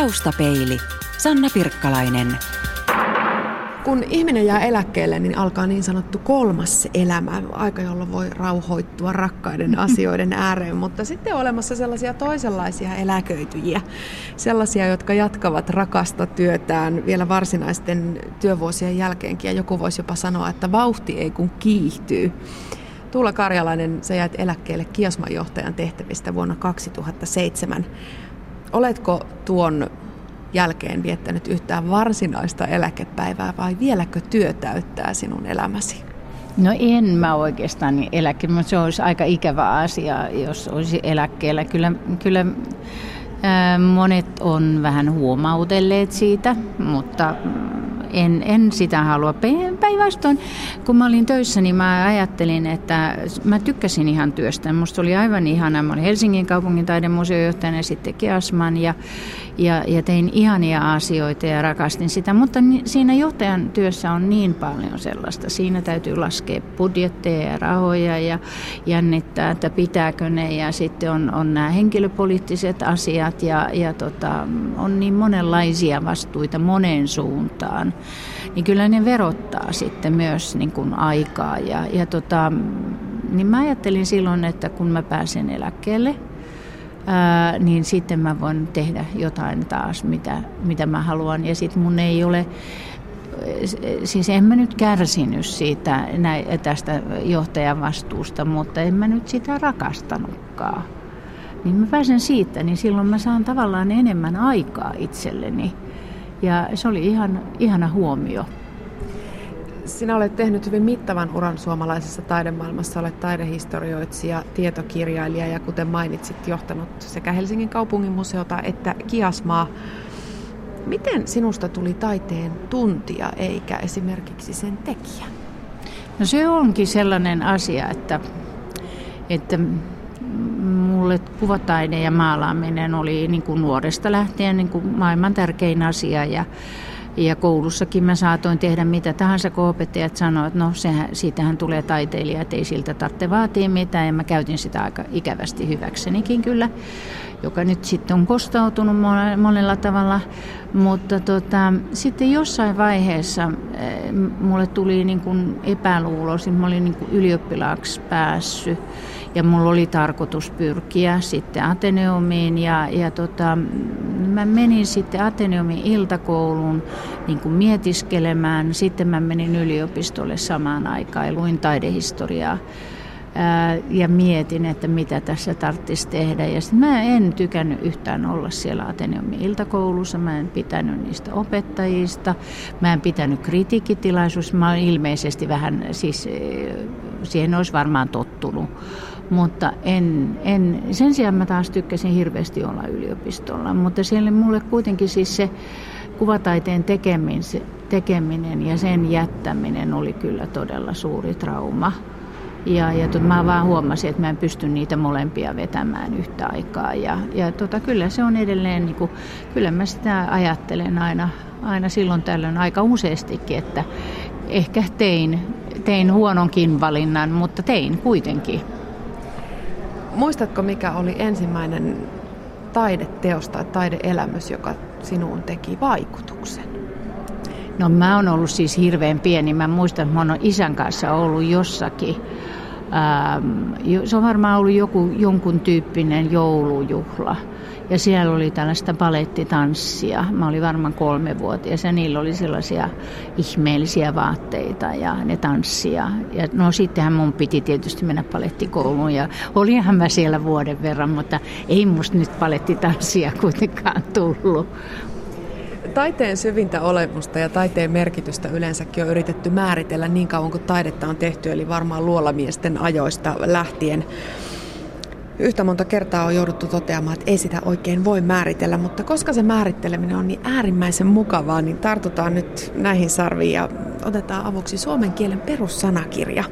Taustapeili. Sanna Pirkkalainen. Kun ihminen jää eläkkeelle, niin alkaa niin sanottu kolmas elämä, aika jolloin voi rauhoittua rakkaiden asioiden ääreen, mutta sitten on olemassa sellaisia toisenlaisia eläköityjiä, sellaisia, jotka jatkavat rakasta työtään vielä varsinaisten työvuosien jälkeenkin, ja joku voisi jopa sanoa, että vauhti ei kun kiihtyy. Tuula Karjalainen, sä jäät eläkkeelle Kiasman johtajan tehtävistä vuonna 2007. Oletko tuon jälkeen viettänyt yhtään varsinaista eläkepäivää vai vieläkö työ täyttää sinun elämäsi? No en mä oikeastaan eläke, mutta se olisi aika ikävä asia, jos olisi eläkkeellä. Kyllä, kyllä ää, monet on vähän huomautelleet siitä, mutta en, en sitä halua. Päinvastoin, kun mä olin töissä, niin mä ajattelin, että mä tykkäsin ihan työstä. Musta oli aivan ihana. Mä olin Helsingin kaupungin taidemuseojohtajana ja sitten Kiasman ja, ja, ja tein ihania asioita ja rakastin sitä. Mutta ni, siinä johtajan työssä on niin paljon sellaista. Siinä täytyy laskea budjetteja ja rahoja ja jännittää, että pitääkö ne. Ja sitten on, on nämä henkilöpoliittiset asiat ja, ja tota, on niin monenlaisia vastuita moneen suuntaan niin kyllä ne verottaa sitten myös niin kuin aikaa. Ja, ja tota, niin mä ajattelin silloin, että kun mä pääsen eläkkeelle, ää, niin sitten mä voin tehdä jotain taas, mitä, mitä mä haluan. Ja sitten mun ei ole, siis en mä nyt kärsinyt siitä tästä johtajan vastuusta, mutta en mä nyt sitä rakastanutkaan. Niin mä pääsen siitä, niin silloin mä saan tavallaan enemmän aikaa itselleni. Ja se oli ihan ihana huomio. Sinä olet tehnyt hyvin mittavan uran suomalaisessa taidemaailmassa. Olet taidehistorioitsija, tietokirjailija ja kuten mainitsit, johtanut sekä Helsingin kaupungin museota että Kiasmaa. Miten sinusta tuli taiteen tuntija eikä esimerkiksi sen tekijä? No se onkin sellainen asia, että, että mulle kuvataide ja maalaaminen oli niin kuin nuoresta lähtien niin kuin maailman tärkein asia ja, ja koulussakin mä saatoin tehdä mitä tahansa, kun opettajat sanoivat, että no sehän, siitähän tulee taiteilija, että ei siltä tarvitse vaatia mitään. Ja mä käytin sitä aika ikävästi hyväksenikin kyllä, joka nyt sitten on kostautunut monella tavalla. Mutta tota, sitten jossain vaiheessa eh, mulle tuli niin kuin epäluulo, mä olin niin kuin ylioppilaaksi päässyt ja mulla oli tarkoitus pyrkiä sitten Ateneumiin ja, ja tota, mä menin sitten Ateneumin iltakouluun niin kuin mietiskelemään. Sitten mä menin yliopistolle samaan aikaan ja luin taidehistoriaa ja mietin, että mitä tässä tarvitsisi tehdä. Ja sitten mä en tykännyt yhtään olla siellä Ateneumin iltakoulussa, mä en pitänyt niistä opettajista, mä en pitänyt kritiikkitilaisuus, mä ilmeisesti vähän, siis siihen olisi varmaan tottunut. Mutta en, en, sen sijaan mä taas tykkäsin hirveästi olla yliopistolla, mutta siellä mulle kuitenkin siis se kuvataiteen tekeminen, tekeminen ja sen jättäminen oli kyllä todella suuri trauma. Ja, ja tot, mä vaan huomasin, että mä en pysty niitä molempia vetämään yhtä aikaa. Ja, ja tota, kyllä se on edelleen, niin kuin, kyllä mä sitä ajattelen aina, aina silloin tällöin aika useastikin, että ehkä tein, tein huononkin valinnan, mutta tein kuitenkin. Muistatko, mikä oli ensimmäinen taideteos tai taideelämys, joka sinuun teki vaikutuksen? No mä oon ollut siis hirveän pieni. Mä muistan, että mä oon isän kanssa ollut jossakin. Ähm, se on varmaan ollut joku, jonkun tyyppinen joulujuhla. Ja siellä oli tällaista palettitanssia. Mä olin varmaan kolmevuotias ja niillä oli sellaisia ihmeellisiä vaatteita ja ne tanssia. Ja no sittenhän mun piti tietysti mennä palettikouluun ja olihan mä siellä vuoden verran, mutta ei musta nyt palettitanssia kuitenkaan tullut. Taiteen syvintä olemusta ja taiteen merkitystä yleensäkin on yritetty määritellä niin kauan kuin taidetta on tehty, eli varmaan luolamiesten ajoista lähtien. Yhtä monta kertaa on jouduttu toteamaan, että ei sitä oikein voi määritellä, mutta koska se määritteleminen on niin äärimmäisen mukavaa, niin tartutaan nyt näihin sarviin ja otetaan avuksi suomen kielen perussanakirja.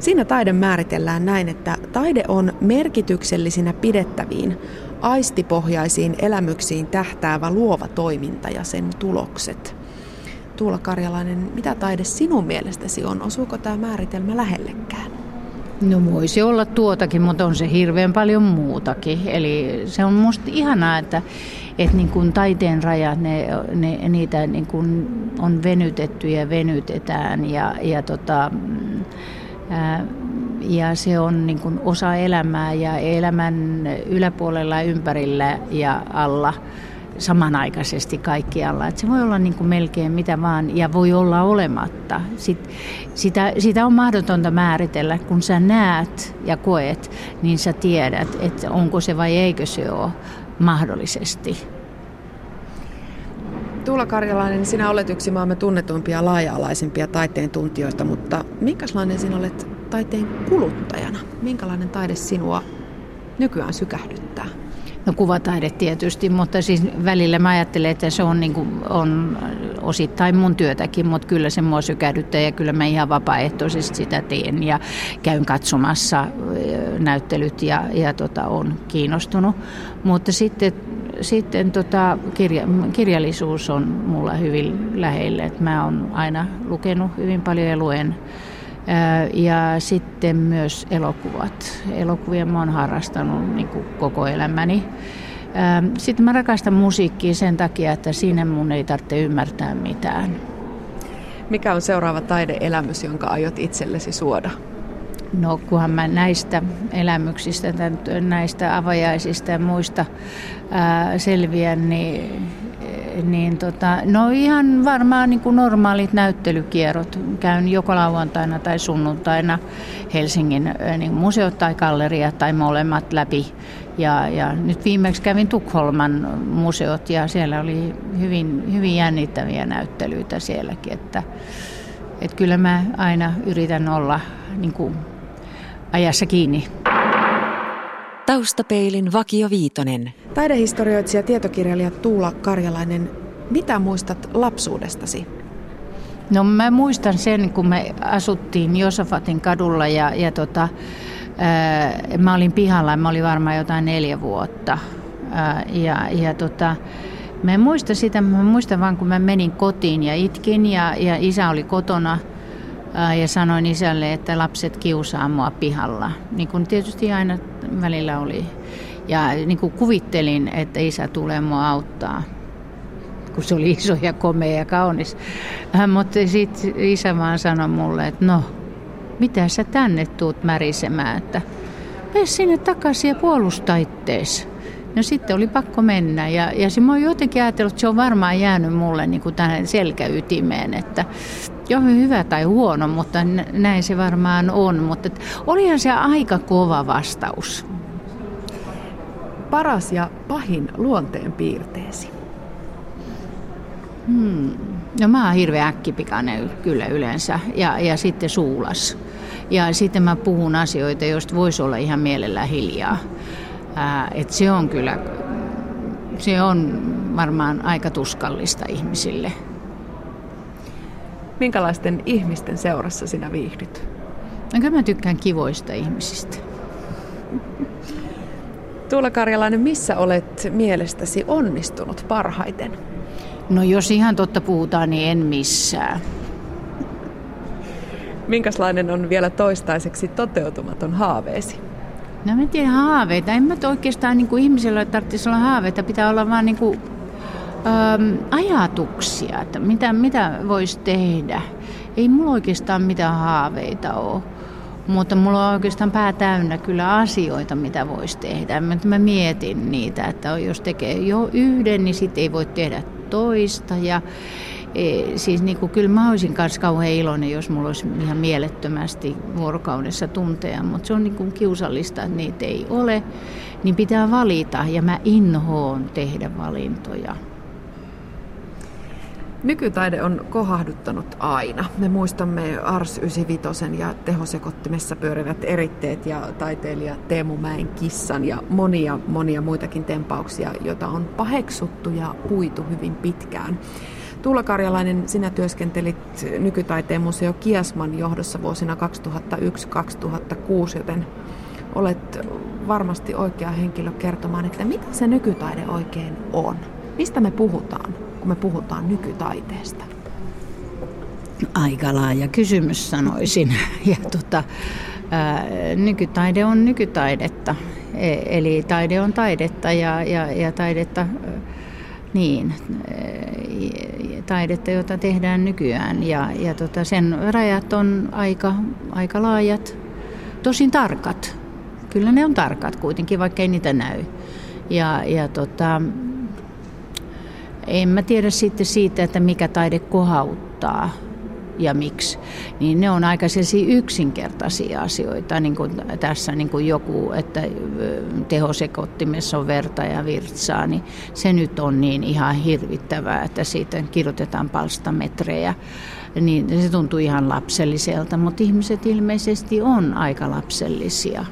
Siinä taide määritellään näin, että taide on merkityksellisinä pidettäviin, aistipohjaisiin elämyksiin tähtäävä luova toiminta ja sen tulokset. Tuula Karjalainen, mitä taide sinun mielestäsi on? Osuuko tämä määritelmä lähellekään? No voisi olla tuotakin, mutta on se hirveän paljon muutakin. Eli se on musta ihanaa, että, että niin kuin taiteen rajat, ne, ne, niitä niin kuin on venytetty ja venytetään ja, ja tota, ää, ja se on niin kuin osa elämää ja elämän yläpuolella, ympärillä ja alla samanaikaisesti kaikkialla. Että se voi olla niin kuin melkein mitä vaan ja voi olla olematta. Sit, sitä, sitä on mahdotonta määritellä. Kun sä näet ja koet, niin sä tiedät, että onko se vai eikö se ole mahdollisesti. Tuula Karjalainen, sinä olet yksi maamme tunnetuimpia laaja-alaisimpia taiteen tuntijoita, mutta minkälainen sinä olet taiteen kuluttajana? Minkälainen taide sinua nykyään sykähdyttää? No kuvataide tietysti, mutta siis välillä mä ajattelen, että se on, niin kuin, on osittain mun työtäkin, mutta kyllä se mua sykähdyttää ja kyllä mä ihan vapaaehtoisesti sitä teen ja käyn katsomassa näyttelyt ja, ja tota, on kiinnostunut. Mutta sitten sitten tota, kirja, kirjallisuus on mulla hyvin lähellä. että mä oon aina lukenut hyvin paljon ja luen ja sitten myös elokuvat. Elokuvia mä oon harrastanut niin kuin koko elämäni. Sitten mä rakastan musiikkia sen takia, että siinä mun ei tarvitse ymmärtää mitään. Mikä on seuraava taideelämys, jonka aiot itsellesi suoda? No kunhan mä näistä elämyksistä, näistä avajaisista ja muista ää, selviän, niin niin tota, no ihan varmaan niin kuin normaalit näyttelykierrot. Käyn joko lauantaina tai sunnuntaina Helsingin niin museot tai galleria tai molemmat läpi. Ja, ja nyt viimeksi kävin Tukholman museot ja siellä oli hyvin, hyvin jännittäviä näyttelyitä sielläkin. Että, että kyllä mä aina yritän olla niin kuin, ajassa kiinni. Taustapeilin Vakio Viitonen. Taidehistorioitsija ja tietokirjailija Tuula Karjalainen, mitä muistat lapsuudestasi? No mä muistan sen, kun me asuttiin Josafatin kadulla ja, ja tota, ää, mä olin pihalla, mä olin varmaan jotain neljä vuotta. Ää, ja, ja tota, mä en muista sitä, mä muistan vaan kun mä menin kotiin ja itkin ja, ja isä oli kotona ää, ja sanoin isälle, että lapset kiusaa mua pihalla. Niin kuin tietysti aina välillä oli. Ja niin kuin kuvittelin, että isä tulee mua auttaa kun se oli iso ja komea ja kaunis. Hän, mutta sitten isä vaan sanoi mulle, että no, mitä sä tänne tuut märisemään, että mene sinne takaisin ja puolusta. No sitten oli pakko mennä ja, ja se mä oon jotenkin ajatellut, että se on varmaan jäänyt mulle niin kuin tähän selkäytimeen, että jo hyvä tai huono, mutta näin se varmaan on. Mutta olihan se aika kova vastaus. Paras ja pahin luonteen piirteesi? Hmm. No mä oon hirveän äkkipikainen kyllä yleensä ja, ja sitten suulas. Ja sitten mä puhun asioita, joista voisi olla ihan mielellä hiljaa. Ää, et se on kyllä, se on varmaan aika tuskallista ihmisille. Minkälaisten ihmisten seurassa sinä viihdyt? No kyllä mä tykkään kivoista ihmisistä. Tuula Karjalainen, missä olet mielestäsi onnistunut parhaiten? No jos ihan totta puhutaan, niin en missään. Minkälainen on vielä toistaiseksi toteutumaton haaveesi? No mä tiedän haaveita. En mä oikeastaan niin kuin ihmisellä tarvitsisi olla haaveita. Pitää olla vaan niin kuin, äm, ajatuksia, että mitä, mitä voisi tehdä. Ei mulla oikeastaan mitään haaveita ole. Mutta mulla on oikeastaan pää täynnä kyllä asioita, mitä voisi tehdä. Mä, mä mietin niitä, että jos tekee jo yhden, niin sitten ei voi tehdä toista. Ja, e, siis niin kuin, kyllä mä olisin kanssa kauhean iloinen, jos mulla olisi ihan mielettömästi vuorokaudessa tunteja, mutta se on niin kuin kiusallista, että niitä ei ole. Niin pitää valita ja mä inhoon tehdä valintoja. Nykytaide on kohahduttanut aina. Me muistamme Ars 95 ja tehosekottimessa pyörivät eritteet ja taiteilija Teemu Mäen kissan ja monia monia muitakin tempauksia, joita on paheksuttu ja puitu hyvin pitkään. Tuula Karjalainen, sinä työskentelit nykytaiteen museo Kiasman johdossa vuosina 2001-2006, joten olet varmasti oikea henkilö kertomaan, että mitä se nykytaide oikein on. Mistä me puhutaan? kun me puhutaan nykytaiteesta? Aika laaja kysymys sanoisin. Ja tota, nykytaide on nykytaidetta. E, eli taide on taidetta ja, ja, ja taidetta, niin, taidetta, jota tehdään nykyään. Ja, ja tota, sen rajat on aika, aika laajat, tosin tarkat. Kyllä ne on tarkat kuitenkin, vaikka ei niitä näy. Ja, ja tota, en mä tiedä sitten siitä, että mikä taide kohauttaa ja miksi, niin ne on aika yksinkertaisia asioita, niin kuin tässä niin kuin joku, että tehosekottimessa on verta ja virtsaa, niin se nyt on niin ihan hirvittävää, että siitä kirjoitetaan palstametrejä, niin se tuntuu ihan lapselliselta, mutta ihmiset ilmeisesti on aika lapsellisia.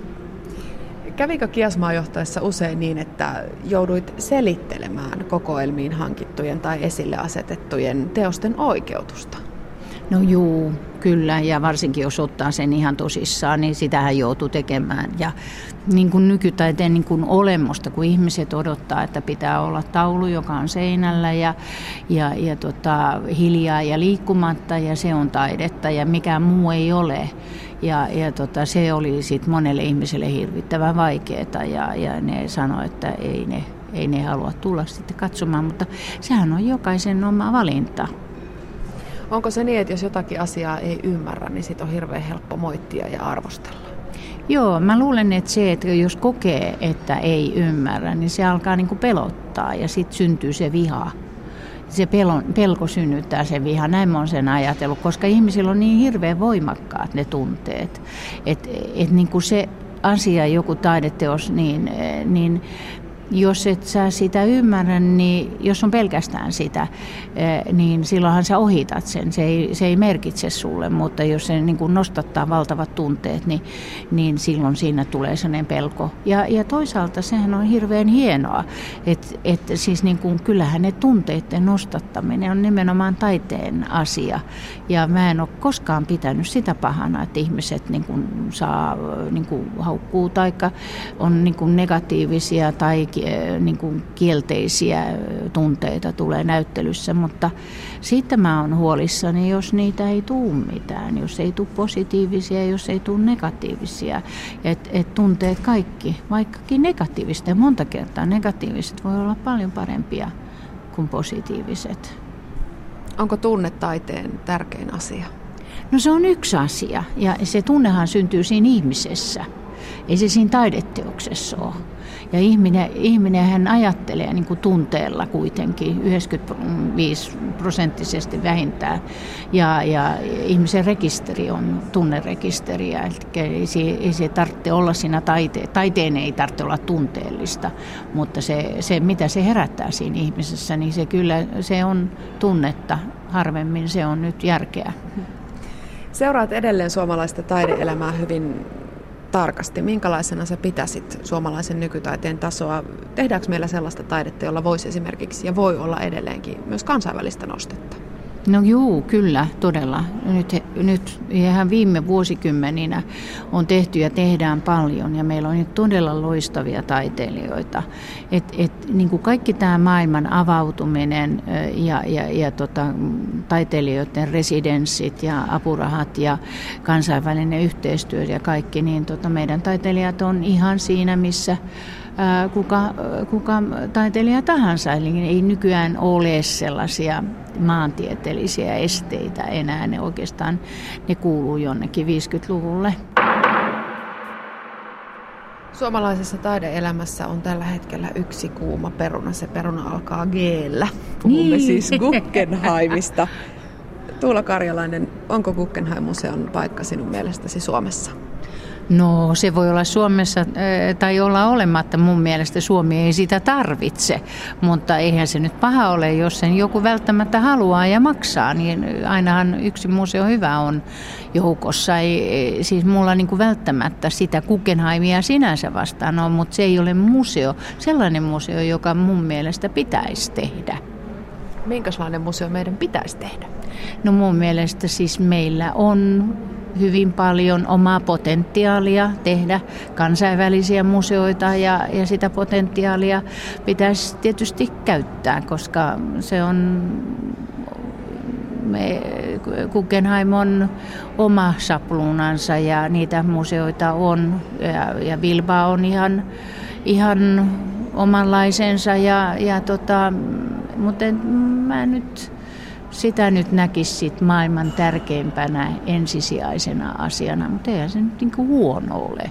Kävikö Kiasmaa johtaessa usein niin, että jouduit selittelemään kokoelmiin hankittujen tai esille asetettujen teosten oikeutusta? No juu, kyllä, ja varsinkin jos ottaa sen ihan tosissaan, niin sitähän joutuu tekemään. Ja niin kuin nykytaiteen niin kuin olemusta, kun ihmiset odottaa, että pitää olla taulu, joka on seinällä ja, ja, ja tota, hiljaa ja liikkumatta, ja se on taidetta, ja mikään muu ei ole. Ja, ja tota, se oli sitten monelle ihmiselle hirvittävän vaikeaa, ja, ja ne sanoivat, että ei ne, ei ne halua tulla sitten katsomaan, mutta sehän on jokaisen oma valinta. Onko se niin, että jos jotakin asiaa ei ymmärrä, niin sit on hirveän helppo moittia ja arvostella? Joo, mä luulen, että se, että jos kokee, että ei ymmärrä, niin se alkaa niin kuin pelottaa ja sitten syntyy se viha. Se pelon, pelko synnyttää sen viha, näin mä oon sen ajatellut, koska ihmisillä on niin hirveän voimakkaat ne tunteet. Että et niin kuin se asia, joku taideteos, niin, niin jos et sä sitä ymmärrä, niin jos on pelkästään sitä, niin silloinhan sä ohitat sen. Se ei, se ei merkitse sulle, mutta jos se niin kuin nostattaa valtavat tunteet, niin, niin silloin siinä tulee sellainen pelko. Ja, ja toisaalta sehän on hirveän hienoa, että et siis niin kuin, kyllähän ne tunteiden nostattaminen on nimenomaan taiteen asia. Ja mä en ole koskaan pitänyt sitä pahana, että ihmiset niin kuin saa niin kuin haukkuu tai on niin kuin negatiivisia tai niin kuin kielteisiä tunteita tulee näyttelyssä, mutta sitten mä oon huolissani, jos niitä ei tule mitään, jos ei tule positiivisia, jos ei tule negatiivisia. Et, et tunteet kaikki, vaikkakin negatiivista, ja monta kertaa negatiiviset voi olla paljon parempia kuin positiiviset. Onko tunnetaiteen tärkein asia? No se on yksi asia, ja se tunnehan syntyy siinä ihmisessä. Ei se siinä taideteoksessa ole. Ja ihminen, ihminen hän ajattelee niin kuin tunteella kuitenkin 95 prosenttisesti vähintään. Ja, ja ihmisen rekisteri on tunnerekisteri. Eli se, ei se tarvitse olla siinä taite, taiteen ei tarvitse olla tunteellista, mutta se, se mitä se herättää siinä ihmisessä, niin se kyllä se on tunnetta. Harvemmin se on nyt järkeä. Seuraat edelleen suomalaista taideelämää hyvin tarkasti, minkälaisena sä pitäisit suomalaisen nykytaiteen tasoa? Tehdäänkö meillä sellaista taidetta, jolla voisi esimerkiksi ja voi olla edelleenkin myös kansainvälistä nostetta? No juu, kyllä, todella. Nyt, nyt ihan viime vuosikymmeninä on tehty ja tehdään paljon ja meillä on nyt todella loistavia taiteilijoita. Et, et, niin kuin kaikki tämä maailman avautuminen ja, ja, ja tota, taiteilijoiden residenssit ja apurahat ja kansainvälinen yhteistyö ja kaikki, niin tota, meidän taiteilijat on ihan siinä, missä kuka, kuka taiteilija tahansa. Eli ei nykyään ole sellaisia maantieteellisiä esteitä enää. Ne oikeastaan ne kuuluu jonnekin 50-luvulle. Suomalaisessa taideelämässä on tällä hetkellä yksi kuuma peruna. Se peruna alkaa g Puhumme niin. siis Guggenheimista. Tuula Karjalainen, onko Guggenheim-museon paikka sinun mielestäsi Suomessa? No se voi olla Suomessa tai olla olematta. Mun mielestä Suomi ei sitä tarvitse, mutta eihän se nyt paha ole, jos sen joku välttämättä haluaa ja maksaa. Niin ainahan yksi museo hyvä on joukossa. Ei, siis mulla niin kuin välttämättä sitä Guggenheimia sinänsä vastaan on, mutta se ei ole museo. Sellainen museo, joka mun mielestä pitäisi tehdä. Minkälainen museo meidän pitäisi tehdä? No mun mielestä siis meillä on hyvin paljon omaa potentiaalia tehdä. Kansainvälisiä museoita ja, ja sitä potentiaalia pitäisi tietysti käyttää, koska se on me, Guggenheim on oma sapluunansa ja niitä museoita on. Ja, ja Bilba on ihan, ihan omanlaisensa ja, ja tota, mutta mä nyt sitä nyt näkisi sit maailman tärkeimpänä ensisijaisena asiana, mutta eihän se nyt niin huono ole.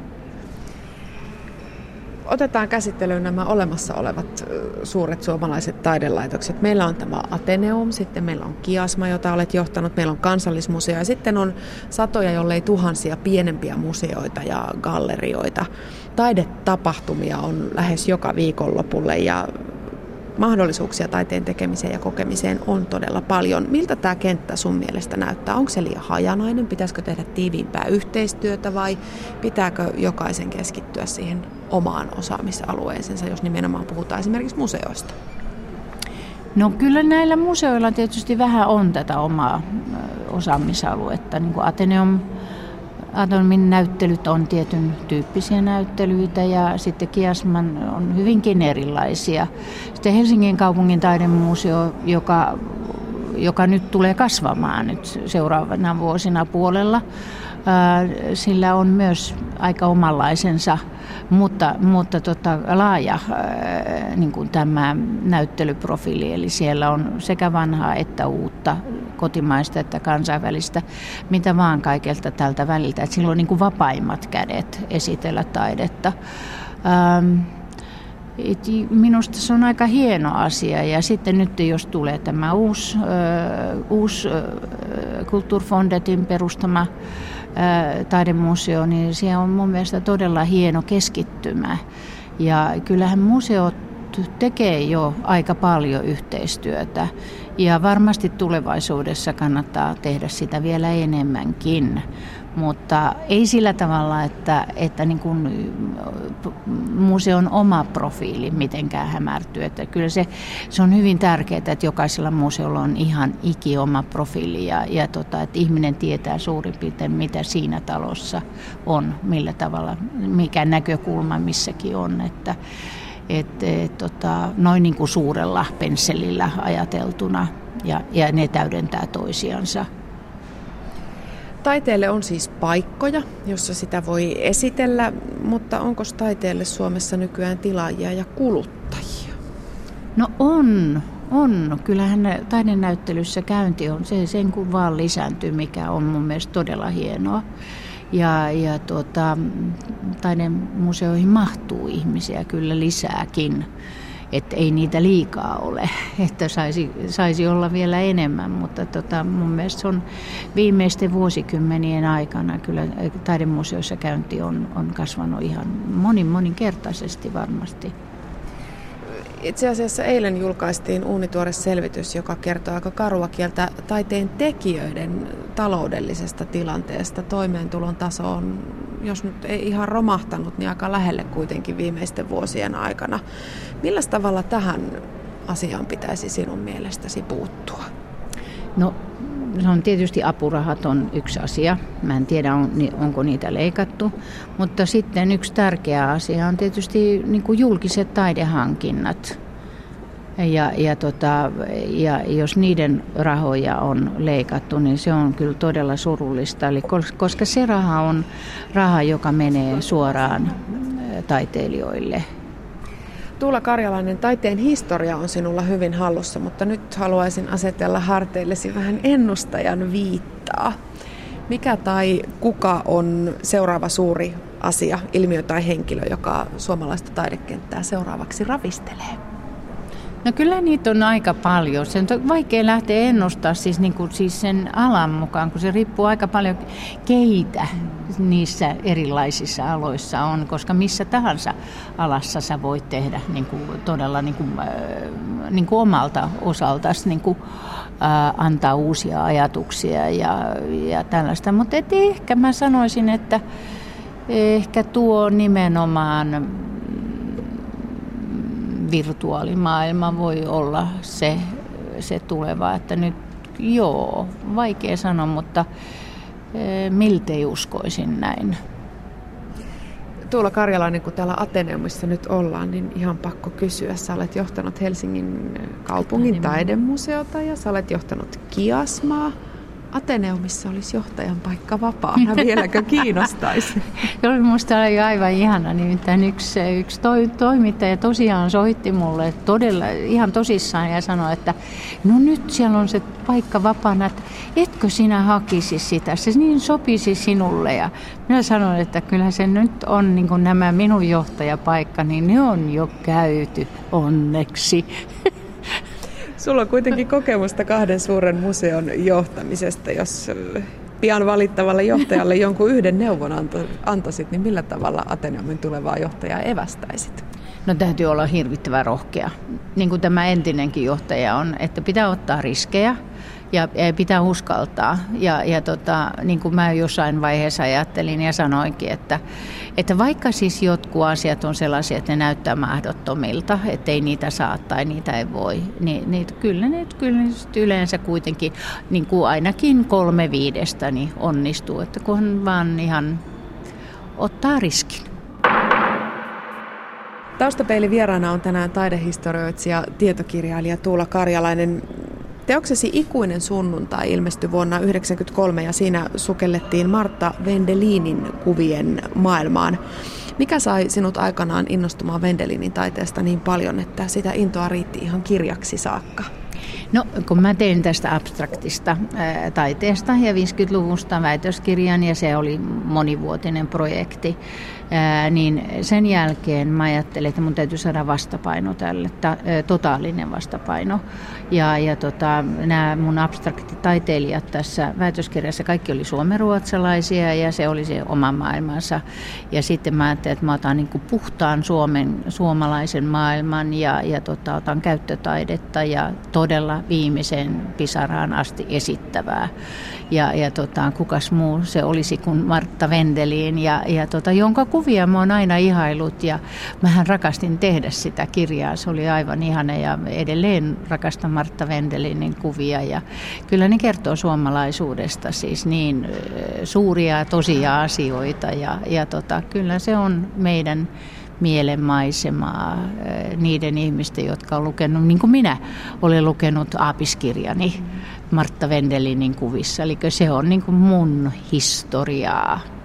Otetaan käsittelyyn nämä olemassa olevat suuret suomalaiset taidelaitokset. Meillä on tämä Ateneum, sitten meillä on Kiasma, jota olet johtanut, meillä on kansallismuseo ja sitten on satoja, jollei tuhansia pienempiä museoita ja gallerioita. Taidetapahtumia on lähes joka viikonlopulle ja mahdollisuuksia taiteen tekemiseen ja kokemiseen on todella paljon. Miltä tämä kenttä sun mielestä näyttää? Onko se liian hajanainen? Pitäisikö tehdä tiiviimpää yhteistyötä vai pitääkö jokaisen keskittyä siihen omaan osaamisalueeseensa, jos nimenomaan puhutaan esimerkiksi museoista? No kyllä näillä museoilla tietysti vähän on tätä omaa osaamisaluetta. Niin kuin Ateneum Atomin näyttelyt on tietyn tyyppisiä näyttelyitä ja sitten Kiasman on hyvinkin erilaisia. Sitten Helsingin kaupungin taidemuseo, joka, joka nyt tulee kasvamaan nyt seuraavana vuosina puolella, sillä on myös aika omanlaisensa, mutta, mutta tota, laaja niin kuin tämä näyttelyprofiili. Eli siellä on sekä vanhaa että uutta, kotimaista että kansainvälistä, mitä vaan kaikelta tältä väliltä. Että sillä on niin kuin vapaimmat kädet esitellä taidetta. Ähm, et minusta se on aika hieno asia ja sitten nyt jos tulee tämä uusi, uusi Kulturfondetin perustama taidemuseo, niin se on mun mielestä todella hieno keskittymä. Ja kyllähän museot tekee jo aika paljon yhteistyötä ja varmasti tulevaisuudessa kannattaa tehdä sitä vielä enemmänkin mutta ei sillä tavalla, että, että niin kuin museon oma profiili mitenkään hämärtyy. Että kyllä se, se on hyvin tärkeää, että jokaisella museolla on ihan iki oma profiili ja, ja tota, että ihminen tietää suurin piirtein, mitä siinä talossa on, millä tavalla, mikä näkökulma missäkin on. Että, et, et, tota, noin niin kuin suurella pensselillä ajateltuna ja, ja ne täydentää toisiansa. Taiteelle on siis paikkoja, jossa sitä voi esitellä, mutta onko taiteelle Suomessa nykyään tilaajia ja kuluttajia? No on, on. Kyllähän taidenäyttelyssä käynti on se, sen kun vaan lisääntyy, mikä on mun mielestä todella hienoa. Ja, ja tuota, taidemuseoihin mahtuu ihmisiä kyllä lisääkin että ei niitä liikaa ole, että saisi, saisi olla vielä enemmän, mutta tota, mun mielestä se on viimeisten vuosikymmenien aikana kyllä taidemuseoissa käynti on, on kasvanut ihan monin moninkertaisesti varmasti. Itse asiassa eilen julkaistiin uunituore selvitys, joka kertoo aika karua kieltä taiteen tekijöiden taloudellisesta tilanteesta. Toimeentulon taso on, jos nyt ei ihan romahtanut, niin aika lähelle kuitenkin viimeisten vuosien aikana. Millä tavalla tähän asiaan pitäisi sinun mielestäsi puuttua? No se on tietysti apurahat on yksi asia. Mä en tiedä, on, onko niitä leikattu. Mutta sitten yksi tärkeä asia on tietysti niin kuin julkiset taidehankinnat. Ja, ja, tota, ja jos niiden rahoja on leikattu, niin se on kyllä todella surullista. Eli koska se raha on raha, joka menee suoraan taiteilijoille – Tuula Karjalainen, taiteen historia on sinulla hyvin hallussa, mutta nyt haluaisin asetella harteillesi vähän ennustajan viittaa. Mikä tai kuka on seuraava suuri asia, ilmiö tai henkilö, joka suomalaista taidekenttää seuraavaksi ravistelee? No kyllä niitä on aika paljon. Se on vaikea lähteä ennustaa siis, niin kuin, siis sen alan mukaan, kun se riippuu aika paljon keitä niissä erilaisissa aloissa on, koska missä tahansa alassa sä voit tehdä niin kuin, todella niin kuin, äh, niin kuin omalta osaltasi niin kuin, äh, antaa uusia ajatuksia ja, ja tällaista. Mutta ehkä mä sanoisin, että ehkä tuo nimenomaan virtuaalimaailma voi olla se, se tuleva. Että nyt joo, vaikea sanoa, mutta e, miltei uskoisin näin. Tuula Karjalainen, kun täällä Ateneumissa nyt ollaan, niin ihan pakko kysyä. Sä olet johtanut Helsingin kaupungin taidemuseota ja sä olet johtanut Kiasmaa. Ateneumissa olisi johtajan paikka vapaana, vieläkö kiinnostaisi? Kyllä minusta oli aivan ihana, nimittäin yksi, yksi toi, toimittaja tosiaan soitti mulle todella ihan tosissaan ja sanoi, että no nyt siellä on se paikka vapaana, että etkö sinä hakisi sitä, se niin sopisi sinulle. Ja minä sanoin, että kyllä se nyt on niin kuin nämä minun johtajapaikka, niin ne on jo käyty onneksi. Sulla on kuitenkin kokemusta kahden suuren museon johtamisesta. Jos pian valittavalle johtajalle jonkun yhden neuvon antaisit, niin millä tavalla Ateneumin tulevaa johtajaa evästäisit? No täytyy olla hirvittävän rohkea, niin kuin tämä entinenkin johtaja on, että pitää ottaa riskejä ja, pitää uskaltaa. Ja, ja tota, niin kuin mä jossain vaiheessa ajattelin ja sanoinkin, että, että vaikka siis jotkut asiat on sellaisia, että ne näyttää mahdottomilta, että ei niitä saa tai niitä ei voi, niin, niin kyllä ne kyllä yleensä kuitenkin niin kuin ainakin kolme viidestä niin onnistuu, että kun vaan ihan ottaa riskin. Taustapeili vieraana on tänään taidehistorioitsija, tietokirjailija Tuula Karjalainen. Teoksesi Ikuinen sunnuntai ilmestyi vuonna 1993 ja siinä sukellettiin Martta Vendelinin kuvien maailmaan. Mikä sai sinut aikanaan innostumaan Vendelinin taiteesta niin paljon, että sitä intoa riitti ihan kirjaksi saakka? No, kun mä tein tästä abstraktista ää, taiteesta ja 50-luvusta väitöskirjan ja se oli monivuotinen projekti, ää, niin sen jälkeen mä ajattelin, että mun täytyy saada vastapaino tälle, ta, ää, totaalinen vastapaino. Ja, ja tota, nämä mun abstraktitaiteilijat tässä väitöskirjassa, kaikki oli suomenruotsalaisia ja se oli se oma maailmansa. Ja sitten mä ajattelin, että mä otan niin puhtaan Suomen, suomalaisen maailman ja, ja tota, otan käyttötaidetta ja todella viimeisen pisaraan asti esittävää. Ja, ja tota, kukas muu se olisi kuin Martta Vendelin, ja, ja tota, jonka kuvia mä oon aina ihailut ja mähän rakastin tehdä sitä kirjaa. Se oli aivan ihana ja edelleen rakastan Martta Vendelinin kuvia ja kyllä ne kertoo suomalaisuudesta siis niin suuria tosia asioita ja, ja tota, kyllä se on meidän mielenmaisemaa niiden ihmisten, jotka on lukenut, niin kuin minä olen lukenut aapiskirjani Martta Vendelinin kuvissa. Eli se on niin kuin mun historiaa.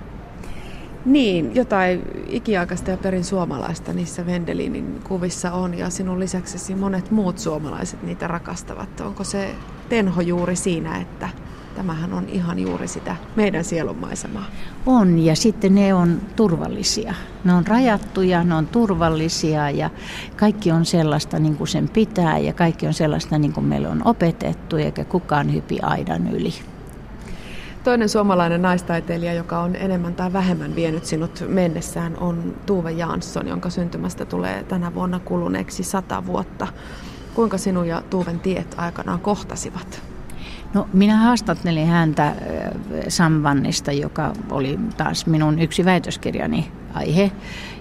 Niin, jotain ikiaikaista ja perin suomalaista niissä Vendelinin kuvissa on ja sinun lisäksesi monet muut suomalaiset niitä rakastavat. Onko se tenho juuri siinä, että tämähän on ihan juuri sitä meidän sielunmaisemaa? On ja sitten ne on turvallisia. Ne on rajattuja, ne on turvallisia ja kaikki on sellaista niin kuin sen pitää ja kaikki on sellaista niin kuin meillä on opetettu eikä kukaan hypi aidan yli. Toinen suomalainen naistaiteilija, joka on enemmän tai vähemmän vienyt sinut mennessään, on Tuve Jansson, jonka syntymästä tulee tänä vuonna kuluneeksi sata vuotta. Kuinka sinun ja Tuuven tiet aikanaan kohtasivat? No, minä haastattelin häntä Samvannista, joka oli taas minun yksi väitöskirjani aihe.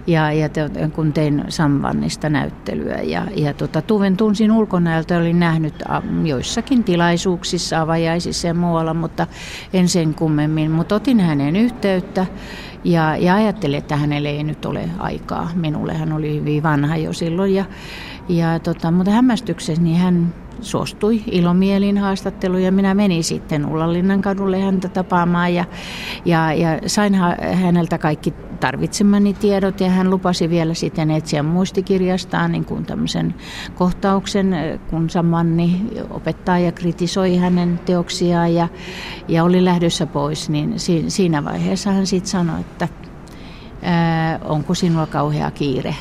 Ja, ja kun tein Samvannista näyttelyä. Ja, ja tota, Tuven tunsin ulkonäöltä, olin nähnyt joissakin tilaisuuksissa, avajaisissa ja muualla, mutta en sen kummemmin. Mutta otin hänen yhteyttä ja, ja ajattelin, että hänelle ei nyt ole aikaa. Minulle hän oli hyvin vanha jo silloin. Ja, ja tota, mutta hämmästyksessä niin hän suostui ilomielin haastatteluun ja minä menin sitten Ullanlinnan kadulle häntä tapaamaan ja, ja, ja sain häneltä kaikki tarvitsemani tiedot ja hän lupasi vielä sitten etsiä muistikirjastaan niin kuin tämmöisen kohtauksen, kun Samanni opettaa ja kritisoi hänen teoksiaan ja, ja oli lähdössä pois, niin siinä vaiheessa hän sitten sanoi, että ää, onko sinulla kauhea kiire.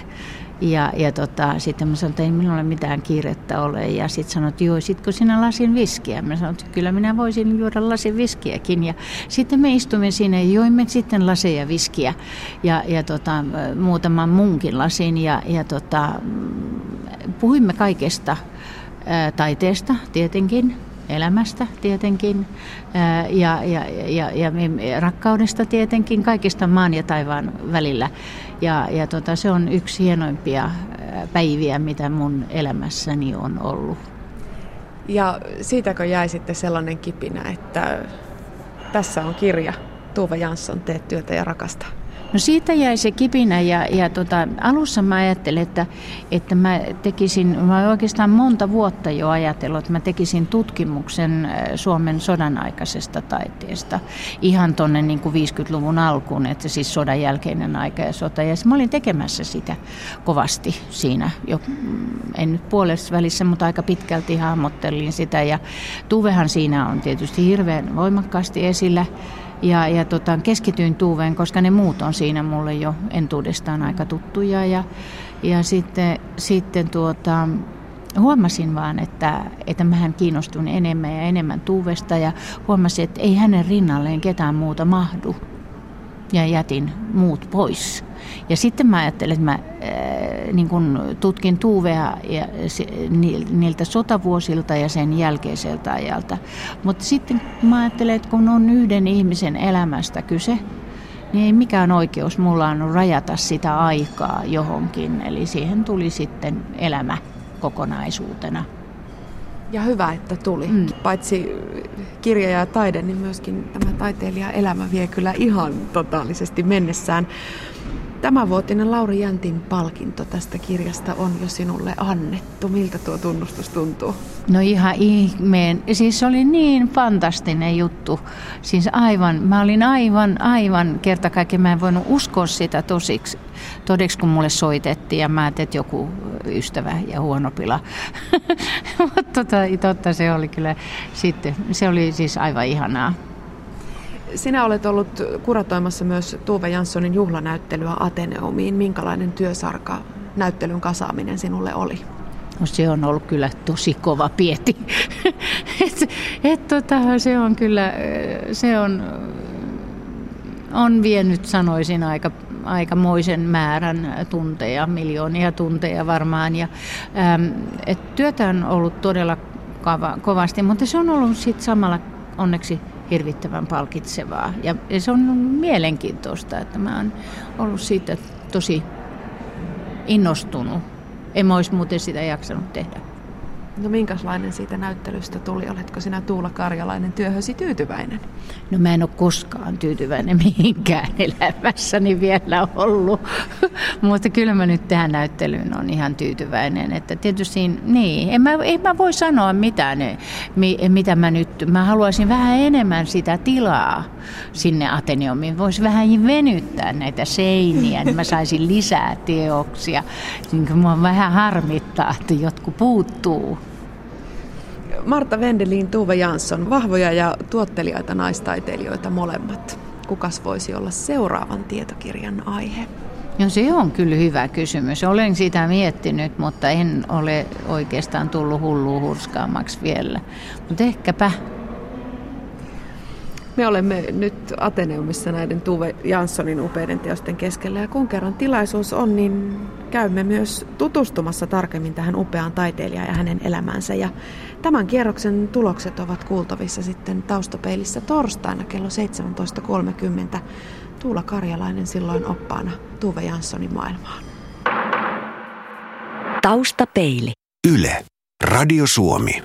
Ja, ja tota, sitten mä sanoin, että ei minulla mitään kiirettä ole. Ja sitten sanoin, että joisitko sinä lasin viskiä? Mä sanoin, että kyllä minä voisin juoda lasin viskiäkin. Ja sitten me istumme siinä ja joimme sitten laseja viskiä ja, ja tota, muutaman muunkin lasin. Ja, ja tota, puhuimme kaikesta taiteesta tietenkin, elämästä tietenkin ja, ja, ja, ja rakkaudesta tietenkin, kaikista maan ja taivaan välillä. Ja, ja tota, se on yksi hienoimpia päiviä, mitä mun elämässäni on ollut. Ja siitäkö jäi sitten sellainen kipinä, että tässä on kirja, Tuuva Jansson, teet työtä ja rakasta? No siitä jäi se kipinä ja, ja tota, alussa mä ajattelin, että, että mä tekisin, mä oikeastaan monta vuotta jo ajatellut, että mä tekisin tutkimuksen äh, Suomen sodan aikaisesta taiteesta ihan tonne niin kuin 50-luvun alkuun, että siis sodan jälkeinen aika ja sota. Ja mä olin tekemässä sitä kovasti siinä jo, mm, en nyt puolessa välissä, mutta aika pitkälti hahmottelin sitä ja Tuvehan siinä on tietysti hirveän voimakkaasti esillä. Ja, ja tota, keskityin Tuuveen, koska ne muut on siinä mulle jo entuudestaan aika tuttuja. Ja, ja sitten, sitten tuota, huomasin vaan, että, että mähän kiinnostun enemmän ja enemmän Tuuvesta ja huomasin, että ei hänen rinnalleen ketään muuta mahdu. Ja jätin muut pois. Ja sitten mä ajattelin, että mä äh, niin kun tutkin Tuuvea ja se, niiltä sotavuosilta ja sen jälkeiseltä ajalta. Mutta sitten mä ajattelen, että kun on yhden ihmisen elämästä kyse, niin ei mikään oikeus mulla on rajata sitä aikaa johonkin. Eli siihen tuli sitten elämä kokonaisuutena. Ja hyvä, että tuli. Mm. Paitsi kirja ja taide, niin myöskin tämä taiteilija elämä vie kyllä ihan totaalisesti mennessään. Tämänvuotinen Lauri Jäntin palkinto tästä kirjasta on jo sinulle annettu. Miltä tuo tunnustus tuntuu? No ihan ihmeen. Siis se oli niin fantastinen juttu. Siis aivan, mä olin aivan, aivan kerta kaikkiaan. Mä en voinut uskoa sitä tosiksi, todeksi, kun mulle soitettiin ja mä ajattelin, että joku ystävä ja huono pila. Mutta tota, totta se oli kyllä sitten, se oli siis aivan ihanaa. Sinä olet ollut kuratoimassa myös Tuve Janssonin juhlanäyttelyä Ateneumiin. Minkälainen työsarka näyttelyn kasaaminen sinulle oli? No se on ollut kyllä tosi kova pieti. et, et, tota, se on kyllä, se on, on vienyt sanoisin aika aikamoisen määrän tunteja, miljoonia tunteja varmaan. Ja, äm, et työtä on ollut todella kova, kovasti, mutta se on ollut sitten samalla onneksi hirvittävän palkitsevaa. Ja, se on mielenkiintoista, että mä oon ollut siitä tosi innostunut. En mä olisi muuten sitä jaksanut tehdä. No minkälainen siitä näyttelystä tuli? Oletko sinä Tuula Karjalainen työhösi tyytyväinen? No mä en ole koskaan tyytyväinen mihinkään elämässäni vielä ollut. Mutta kyllä mä nyt tähän näyttelyyn on ihan tyytyväinen. Että tietysti niin, en mä, en mä voi sanoa mitään, mitä mä nyt, mä haluaisin vähän enemmän sitä tilaa sinne Ateneumiin. Voisi vähän venyttää näitä seiniä, niin mä saisin lisää teoksia. Niin mua vähän harmittaa, että jotkut puuttuu. Marta Vendelin, Tuve Jansson, vahvoja ja tuottelijaita naistaiteilijoita molemmat. Kukas voisi olla seuraavan tietokirjan aihe? No se on kyllä hyvä kysymys. Olen sitä miettinyt, mutta en ole oikeastaan tullut hullu hurskaammaksi vielä. Mutta ehkäpä me olemme nyt Ateneumissa näiden Tuve Janssonin upeiden teosten keskellä ja kun kerran tilaisuus on, niin käymme myös tutustumassa tarkemmin tähän upeaan taiteilijaan ja hänen elämänsä. Ja tämän kierroksen tulokset ovat kuultavissa sitten taustapeilissä torstaina kello 17.30. Tuula Karjalainen silloin oppaana Tuve Janssonin maailmaan. Taustapeili. Yle. Radio Suomi.